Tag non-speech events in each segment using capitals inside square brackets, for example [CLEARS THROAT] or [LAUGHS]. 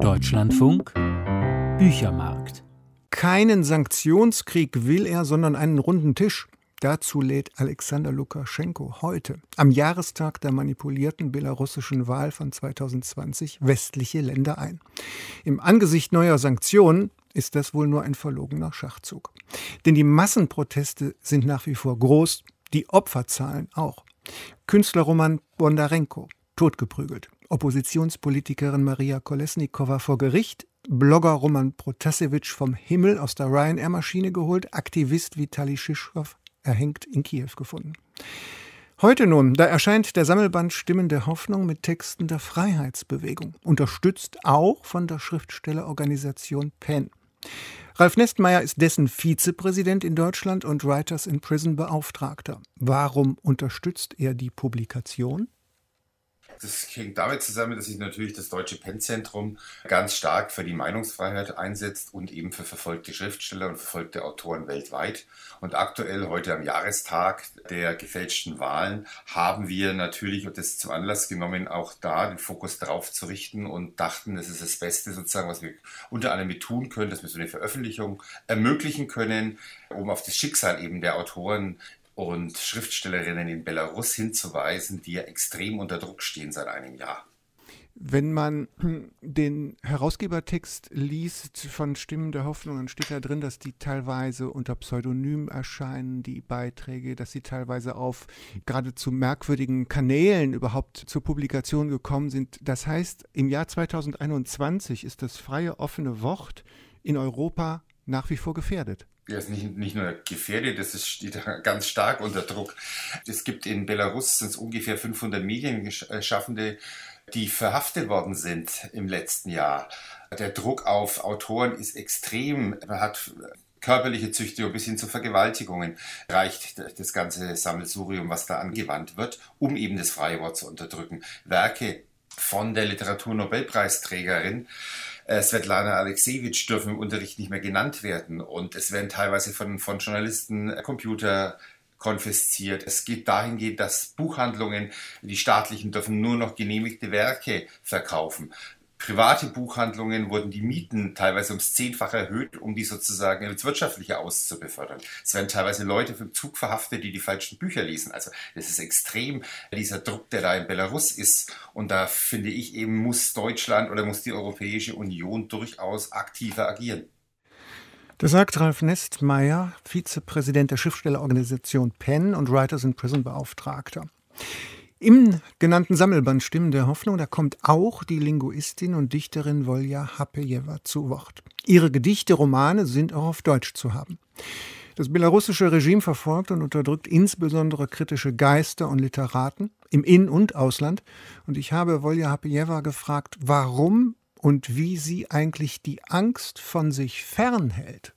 Deutschlandfunk Büchermarkt. Keinen Sanktionskrieg will er, sondern einen runden Tisch. Dazu lädt Alexander Lukaschenko heute, am Jahrestag der manipulierten belarussischen Wahl von 2020, westliche Länder ein. Im Angesicht neuer Sanktionen ist das wohl nur ein verlogener Schachzug. Denn die Massenproteste sind nach wie vor groß, die Opferzahlen auch. Künstler Roman Bondarenko, totgeprügelt. Oppositionspolitikerin Maria Kolesnikova vor Gericht, Blogger Roman Protasevich vom Himmel aus der Ryanair-Maschine geholt, Aktivist Vitali Shishkov erhängt in Kiew gefunden. Heute nun, da erscheint der Sammelband Stimmen der Hoffnung mit Texten der Freiheitsbewegung, unterstützt auch von der Schriftstellerorganisation PEN. Ralf Nestmeier ist dessen Vizepräsident in Deutschland und Writers in Prison Beauftragter. Warum unterstützt er die Publikation? Das hängt damit zusammen, dass sich natürlich das Deutsche Pennzentrum ganz stark für die Meinungsfreiheit einsetzt und eben für verfolgte Schriftsteller und verfolgte Autoren weltweit. Und aktuell, heute am Jahrestag der gefälschten Wahlen, haben wir natürlich und das zum Anlass genommen, auch da den Fokus drauf zu richten und dachten, das ist das Beste sozusagen, was wir unter anderem mit tun können, dass wir so eine Veröffentlichung ermöglichen können, um auf das Schicksal eben der Autoren und Schriftstellerinnen in Belarus hinzuweisen, die ja extrem unter Druck stehen seit einem Jahr. Wenn man [CLEARS THROAT] den Herausgebertext liest von Stimmen der Hoffnung, dann steht da drin, dass die teilweise unter Pseudonym erscheinen, die Beiträge, dass sie teilweise auf geradezu merkwürdigen Kanälen überhaupt zur Publikation gekommen sind. Das heißt, im Jahr 2021 ist das freie, offene Wort in Europa nach wie vor gefährdet ja, ist nicht, nicht nur gefährdet, das ist, steht ganz stark unter Druck. Es gibt in Belarus ungefähr 500 Medienschaffende, die verhaftet worden sind im letzten Jahr. Der Druck auf Autoren ist extrem. Man hat körperliche Züchtigung bis hin zu Vergewaltigungen reicht das ganze Sammelsurium, was da angewandt wird, um eben das freie Wort zu unterdrücken. Werke von der Literaturnobelpreisträgerin äh, Svetlana Alexejewitsch dürfen im Unterricht nicht mehr genannt werden und es werden teilweise von, von Journalisten äh, Computer konfisziert. Es geht dahingehend, dass Buchhandlungen, die staatlichen, dürfen nur noch genehmigte Werke verkaufen private Buchhandlungen wurden die Mieten teilweise ums Zehnfache erhöht, um die sozusagen ins Wirtschaftliche auszubefördern. Es werden teilweise Leute vom Zug verhaftet, die die falschen Bücher lesen. Also das ist extrem, dieser Druck, der da in Belarus ist. Und da finde ich eben, muss Deutschland oder muss die Europäische Union durchaus aktiver agieren. Das sagt Ralf Nestmeier, Vizepräsident der Schriftstellerorganisation PEN und Writers in Prison Beauftragter. Im genannten Sammelband Stimmen der Hoffnung, da kommt auch die Linguistin und Dichterin Volja Hapejewa zu Wort. Ihre Gedichte, Romane sind auch auf Deutsch zu haben. Das belarussische Regime verfolgt und unterdrückt insbesondere kritische Geister und Literaten im In- und Ausland. Und ich habe Volja Hapejewa gefragt, warum und wie sie eigentlich die Angst von sich fernhält.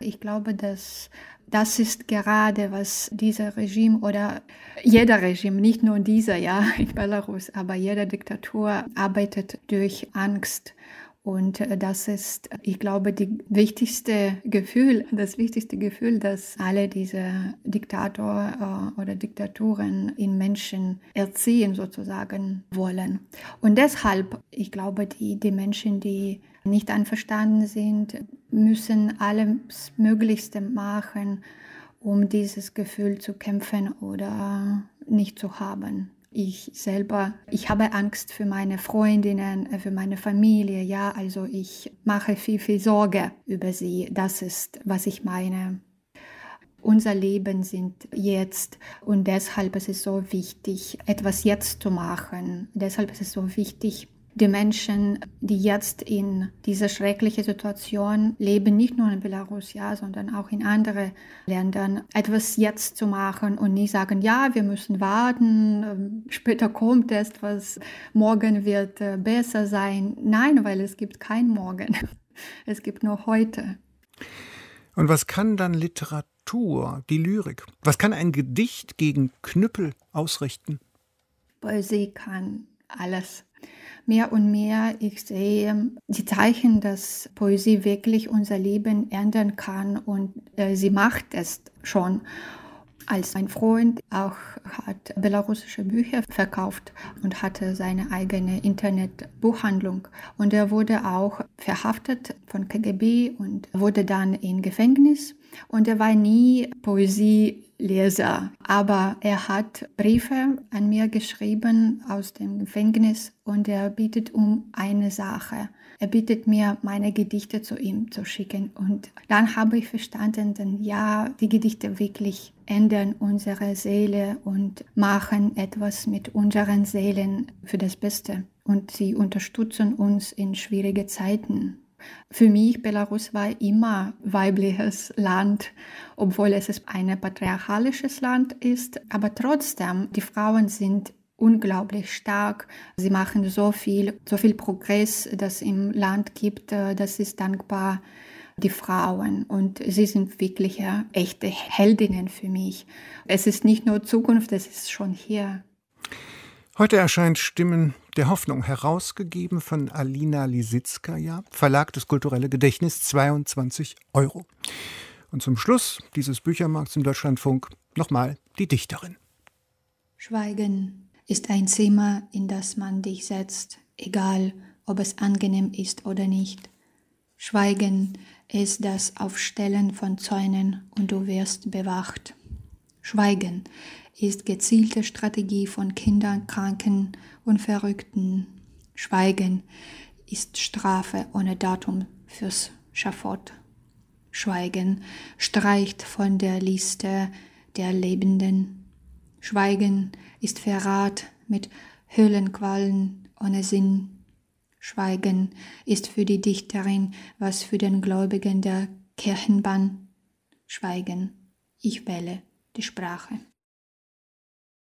Ich glaube, dass das ist gerade, was dieser Regime oder jeder Regime, nicht nur dieser, ja, [LAUGHS] in Belarus, aber jede Diktatur arbeitet durch Angst. Und das ist, ich glaube, die wichtigste Gefühl, das wichtigste Gefühl, das alle diese Diktator äh, oder Diktaturen in Menschen erziehen sozusagen wollen. Und deshalb, ich glaube, die, die Menschen, die nicht einverstanden sind, müssen alles Möglichste machen, um dieses Gefühl zu kämpfen oder nicht zu haben. Ich selber, ich habe Angst für meine Freundinnen, für meine Familie, ja, also ich mache viel, viel Sorge über sie. Das ist, was ich meine. Unser Leben sind jetzt und deshalb ist es so wichtig, etwas jetzt zu machen. Deshalb ist es so wichtig, die Menschen, die jetzt in dieser schrecklichen Situation leben, nicht nur in Belarus, ja, sondern auch in anderen Ländern, etwas jetzt zu machen und nicht sagen, ja, wir müssen warten, ähm, später kommt es, was morgen wird äh, besser sein. Nein, weil es gibt kein Morgen. [LAUGHS] Es gibt nur heute. Und was kann dann Literatur, die Lyrik? Was kann ein Gedicht gegen Knüppel ausrichten? Poesie kann alles mehr und mehr ich sehe die Zeichen, dass Poesie wirklich unser Leben ändern kann und äh, sie macht es schon. als ein Freund auch hat belarussische Bücher verkauft und hatte seine eigene Internetbuchhandlung. Und er wurde auch verhaftet von KGB und wurde dann in Gefängnis. Und er war nie Poesieleser, aber er hat Briefe an mir geschrieben aus dem Gefängnis und er bittet um eine Sache. Er bittet mir, meine Gedichte zu ihm zu schicken. Und dann habe ich verstanden, denn ja, die Gedichte wirklich ändern unsere Seele und machen etwas mit unseren Seelen für das Beste. Und sie unterstützen uns in schwierige Zeiten. Für mich, Belarus war immer weibliches Land, obwohl es ein patriarchalisches Land ist. Aber trotzdem, die Frauen sind unglaublich stark. Sie machen so viel, so viel Progress, das im Land gibt. Das ist dankbar die Frauen und sie sind wirklich echte Heldinnen für mich. Es ist nicht nur Zukunft, es ist schon hier. Heute erscheint Stimmen der Hoffnung, herausgegeben von Alina Lisitskaya, Verlag des Kulturelle Gedächtnis, 22 Euro. Und zum Schluss dieses Büchermarkts im Deutschlandfunk nochmal die Dichterin. Schweigen ist ein Zimmer, in das man dich setzt, egal ob es angenehm ist oder nicht. Schweigen ist das Aufstellen von Zäunen und du wirst bewacht. Schweigen ist gezielte Strategie von Kindern, Kranken und Verrückten. Schweigen ist Strafe ohne Datum fürs Schafott. Schweigen streicht von der Liste der Lebenden. Schweigen ist Verrat mit Höhlenquallen ohne Sinn. Schweigen ist für die Dichterin, was für den Gläubigen der Kirchenbann. Schweigen, ich wähle die Sprache.